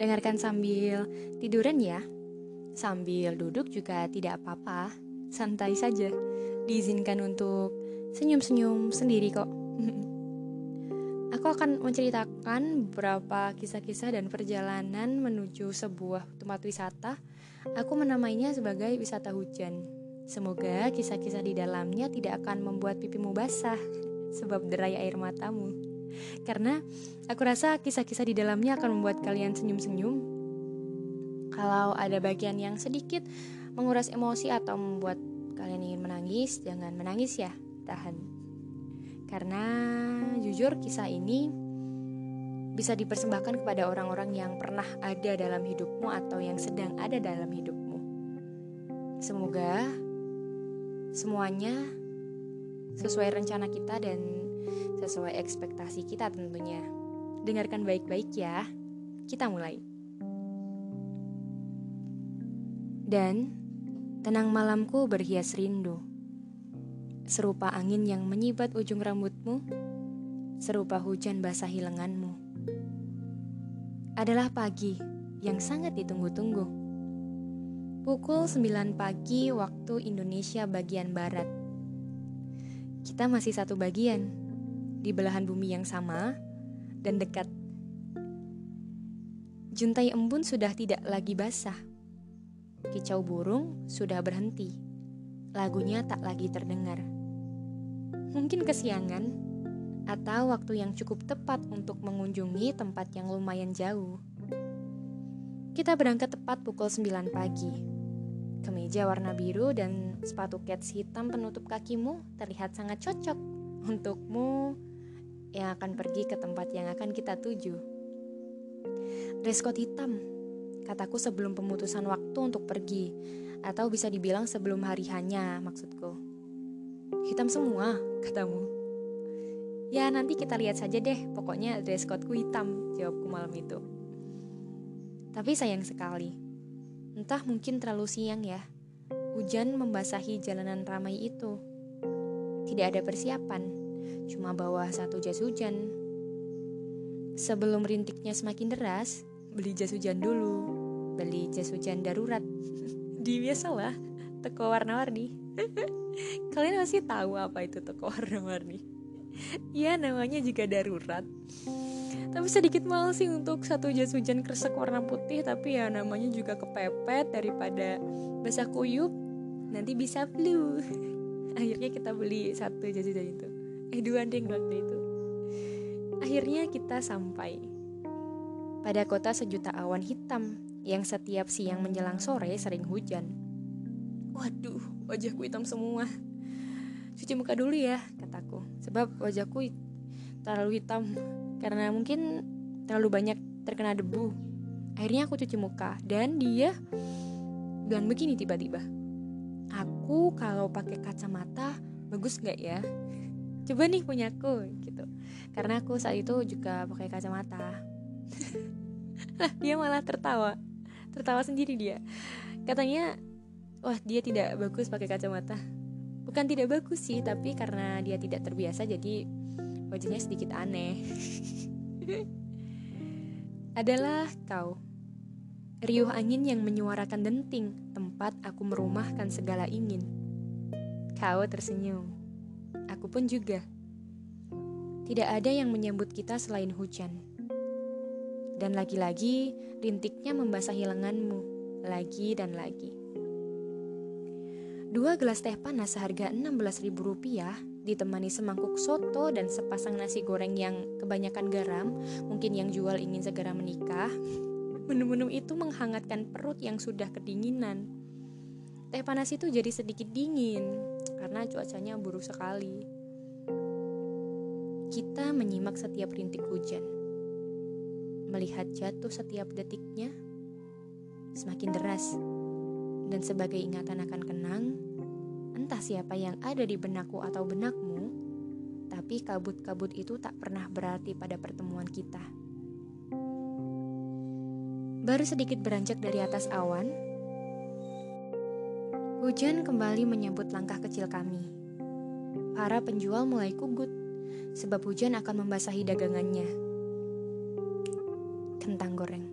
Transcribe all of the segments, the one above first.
Dengarkan sambil tiduran ya. Sambil duduk juga tidak apa-apa. Santai saja. Diizinkan untuk senyum-senyum sendiri kok. Aku akan menceritakan beberapa kisah-kisah dan perjalanan menuju sebuah tempat wisata. Aku menamainya sebagai wisata hujan. Semoga kisah-kisah di dalamnya tidak akan membuat pipimu basah sebab derai air matamu. Karena aku rasa kisah-kisah di dalamnya akan membuat kalian senyum-senyum. Kalau ada bagian yang sedikit menguras emosi atau membuat kalian ingin menangis, jangan menangis ya, tahan. Karena jujur kisah ini bisa dipersembahkan kepada orang-orang yang pernah ada dalam hidupmu atau yang sedang ada dalam hidupmu. Semoga semuanya sesuai rencana kita dan sesuai ekspektasi kita tentunya. Dengarkan baik-baik ya. Kita mulai. Dan tenang malamku berhias rindu serupa angin yang menyibat ujung rambutmu, serupa hujan basahi lenganmu. Adalah pagi yang sangat ditunggu-tunggu. Pukul 9 pagi waktu Indonesia bagian barat. Kita masih satu bagian, di belahan bumi yang sama dan dekat. Juntai embun sudah tidak lagi basah. Kicau burung sudah berhenti. Lagunya tak lagi terdengar mungkin kesiangan, atau waktu yang cukup tepat untuk mengunjungi tempat yang lumayan jauh. Kita berangkat tepat pukul 9 pagi. Kemeja warna biru dan sepatu kets hitam penutup kakimu terlihat sangat cocok untukmu yang akan pergi ke tempat yang akan kita tuju. Dress code hitam, kataku sebelum pemutusan waktu untuk pergi, atau bisa dibilang sebelum hari hanya maksudku. Hitam semua, katamu. Ya nanti kita lihat saja deh, pokoknya dress codeku hitam, jawabku malam itu. Tapi sayang sekali, entah mungkin terlalu siang ya, hujan membasahi jalanan ramai itu. Tidak ada persiapan, cuma bawa satu jas hujan. Sebelum rintiknya semakin deras, beli jas hujan dulu, beli jas hujan darurat. Di biasalah, toko warna-warni. Kalian pasti tahu apa itu toko warna-warni. Ya namanya juga darurat. Tapi sedikit mahal sih untuk satu jas hujan kresek warna putih Tapi ya namanya juga kepepet daripada basah kuyup Nanti bisa flu Akhirnya kita beli satu jas hujan itu Eh dua deh waktu itu Akhirnya kita sampai Pada kota sejuta awan hitam Yang setiap siang menjelang sore sering hujan Waduh, wajahku hitam semua. Cuci muka dulu ya, kataku. Sebab wajahku terlalu hitam karena mungkin terlalu banyak terkena debu. Akhirnya aku cuci muka dan dia bilang begini tiba-tiba. Aku kalau pakai kacamata bagus nggak ya? Coba nih punyaku gitu. Karena aku saat itu juga pakai kacamata. dia malah tertawa. Tertawa sendiri dia. Katanya wah dia tidak bagus pakai kacamata bukan tidak bagus sih tapi karena dia tidak terbiasa jadi wajahnya sedikit aneh adalah kau riuh angin yang menyuarakan denting tempat aku merumahkan segala ingin kau tersenyum aku pun juga tidak ada yang menyambut kita selain hujan dan lagi-lagi rintiknya membasahi lenganmu lagi dan lagi Dua gelas teh panas seharga Rp16.000 ditemani semangkuk soto dan sepasang nasi goreng yang kebanyakan garam, mungkin yang jual ingin segera menikah. Menu-menu itu menghangatkan perut yang sudah kedinginan. Teh panas itu jadi sedikit dingin karena cuacanya buruk sekali. Kita menyimak setiap rintik hujan. Melihat jatuh setiap detiknya semakin deras dan sebagai ingatan akan kenang, entah siapa yang ada di benakku atau benakmu, tapi kabut-kabut itu tak pernah berarti pada pertemuan kita. Baru sedikit beranjak dari atas awan, hujan kembali menyambut langkah kecil kami. Para penjual mulai kugut, sebab hujan akan membasahi dagangannya. Kentang goreng.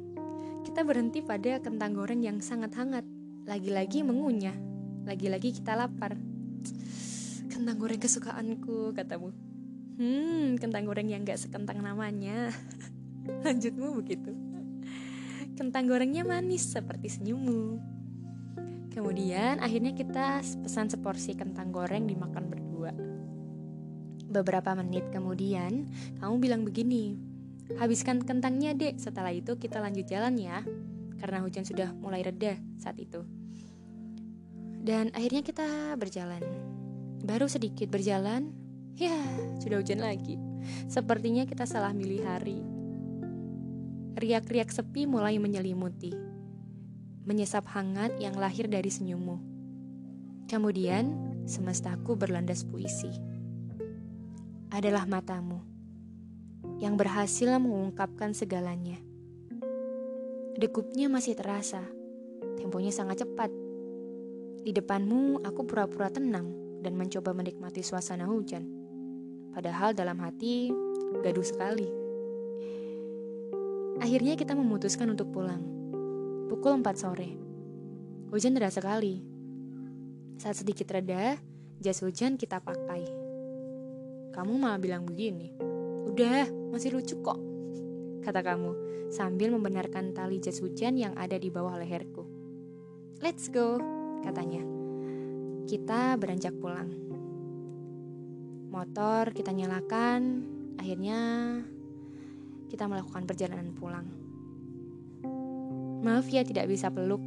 kita berhenti pada kentang goreng yang sangat hangat. Lagi-lagi mengunyah. Lagi-lagi kita lapar. Kentang goreng kesukaanku, katamu. Hmm, kentang goreng yang gak sekentang namanya. Lanjutmu begitu. Kentang gorengnya manis seperti senyummu. Kemudian akhirnya kita pesan seporsi kentang goreng dimakan berdua. Beberapa menit kemudian, kamu bilang begini, habiskan kentangnya dek, setelah itu kita lanjut jalan ya, karena hujan sudah mulai reda saat itu. Dan akhirnya kita berjalan. Baru sedikit berjalan, ya sudah hujan lagi. Sepertinya kita salah milih hari. Riak-riak sepi mulai menyelimuti menyesap hangat yang lahir dari senyummu. Kemudian, semestaku berlandas puisi. Adalah matamu yang berhasil mengungkapkan segalanya. Dekupnya masih terasa, temponya sangat cepat. Di depanmu, aku pura-pura tenang dan mencoba menikmati suasana hujan. Padahal dalam hati, gaduh sekali. Akhirnya kita memutuskan untuk pulang Pukul 4 sore. Hujan deras sekali. Saat sedikit reda, jas hujan kita pakai. Kamu malah bilang begini. Udah, masih lucu kok. Kata kamu sambil membenarkan tali jas hujan yang ada di bawah leherku. Let's go, katanya. Kita beranjak pulang. Motor kita nyalakan, akhirnya kita melakukan perjalanan pulang. Maaf ya tidak bisa peluk,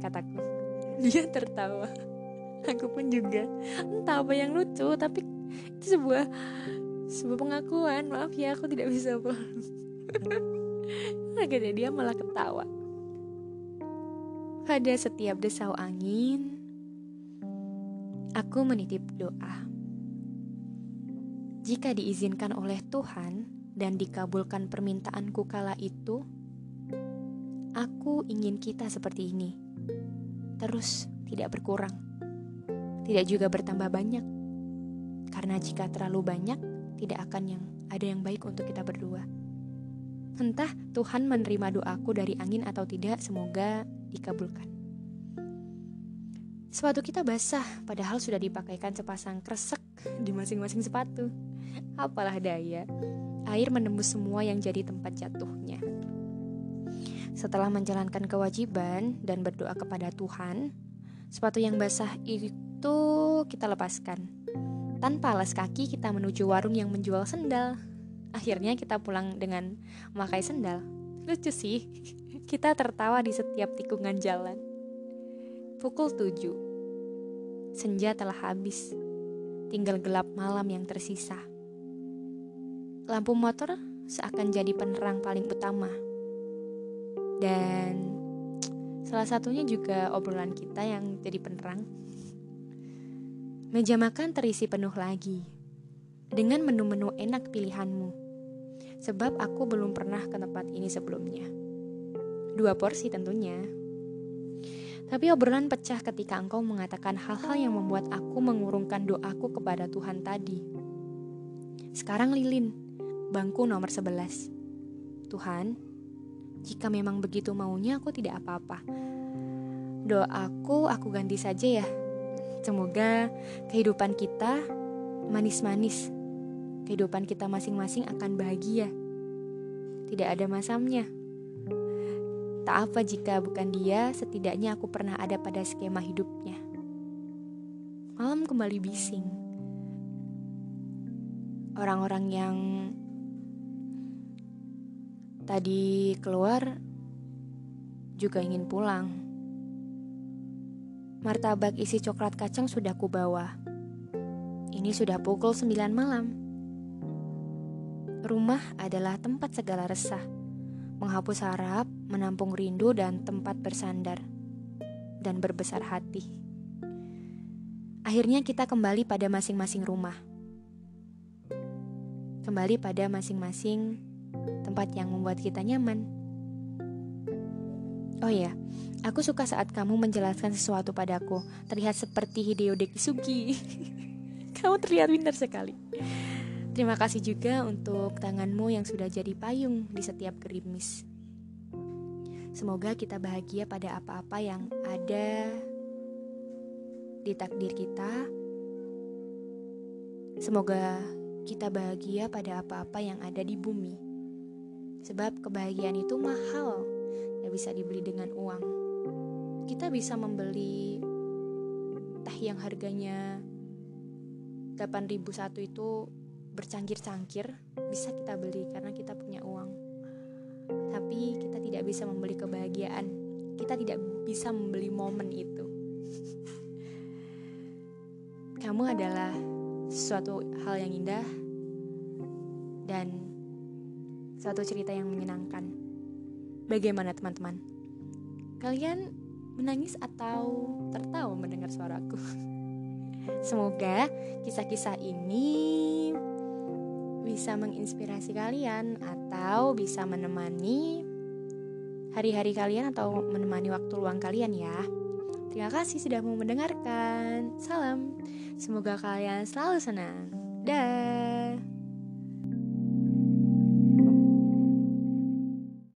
kataku. Dia tertawa. Aku pun juga. Entah apa yang lucu, tapi itu sebuah sebuah pengakuan. Maaf ya aku tidak bisa peluk. Akhirnya dia malah ketawa. Pada setiap desau angin, aku menitip doa. Jika diizinkan oleh Tuhan dan dikabulkan permintaanku kala itu, Aku ingin kita seperti ini, terus tidak berkurang, tidak juga bertambah banyak, karena jika terlalu banyak, tidak akan yang ada yang baik untuk kita berdua. Entah Tuhan menerima doaku dari angin atau tidak, semoga dikabulkan. Sepatu kita basah, padahal sudah dipakaikan sepasang kresek di masing-masing sepatu. Apalah daya, air menembus semua yang jadi tempat jatuhnya. Setelah menjalankan kewajiban dan berdoa kepada Tuhan, sepatu yang basah itu kita lepaskan. Tanpa alas kaki, kita menuju warung yang menjual sendal. Akhirnya kita pulang dengan memakai sendal. Lucu sih, kita tertawa di setiap tikungan jalan. Pukul 7. Senja telah habis. Tinggal gelap malam yang tersisa. Lampu motor seakan jadi penerang paling utama dan salah satunya juga obrolan kita yang jadi penerang. Meja makan terisi penuh lagi dengan menu-menu enak pilihanmu. Sebab aku belum pernah ke tempat ini sebelumnya. Dua porsi tentunya. Tapi obrolan pecah ketika engkau mengatakan hal-hal yang membuat aku mengurungkan doaku kepada Tuhan tadi. Sekarang lilin, bangku nomor 11. Tuhan, jika memang begitu maunya, aku tidak apa-apa. Doaku aku ganti saja ya. Semoga kehidupan kita manis-manis. Kehidupan kita masing-masing akan bahagia. Tidak ada masamnya. Tak apa jika bukan dia, setidaknya aku pernah ada pada skema hidupnya. Malam kembali bising. Orang-orang yang Tadi keluar juga ingin pulang. Martabak isi coklat kacang sudah kubawa. Ini sudah pukul 9 malam. Rumah adalah tempat segala resah, menghapus harap, menampung rindu dan tempat bersandar dan berbesar hati. Akhirnya kita kembali pada masing-masing rumah. Kembali pada masing-masing tempat yang membuat kita nyaman. Oh ya, aku suka saat kamu menjelaskan sesuatu padaku, terlihat seperti Hideo Dekisugi. kamu terlihat pintar sekali. Terima kasih juga untuk tanganmu yang sudah jadi payung di setiap gerimis. Semoga kita bahagia pada apa-apa yang ada di takdir kita. Semoga kita bahagia pada apa-apa yang ada di bumi. Sebab kebahagiaan itu mahal, yang bisa dibeli dengan uang. Kita bisa membeli teh yang harganya 8001 itu bercangkir-cangkir, bisa kita beli karena kita punya uang. Tapi kita tidak bisa membeli kebahagiaan. Kita tidak bisa membeli momen itu. Kamu adalah suatu hal yang indah dan suatu cerita yang menyenangkan. Bagaimana teman-teman? Kalian menangis atau tertawa mendengar suaraku? Semoga kisah-kisah ini bisa menginspirasi kalian atau bisa menemani hari-hari kalian atau menemani waktu luang kalian ya. Terima kasih sudah mau mendengarkan. Salam. Semoga kalian selalu senang. Dah.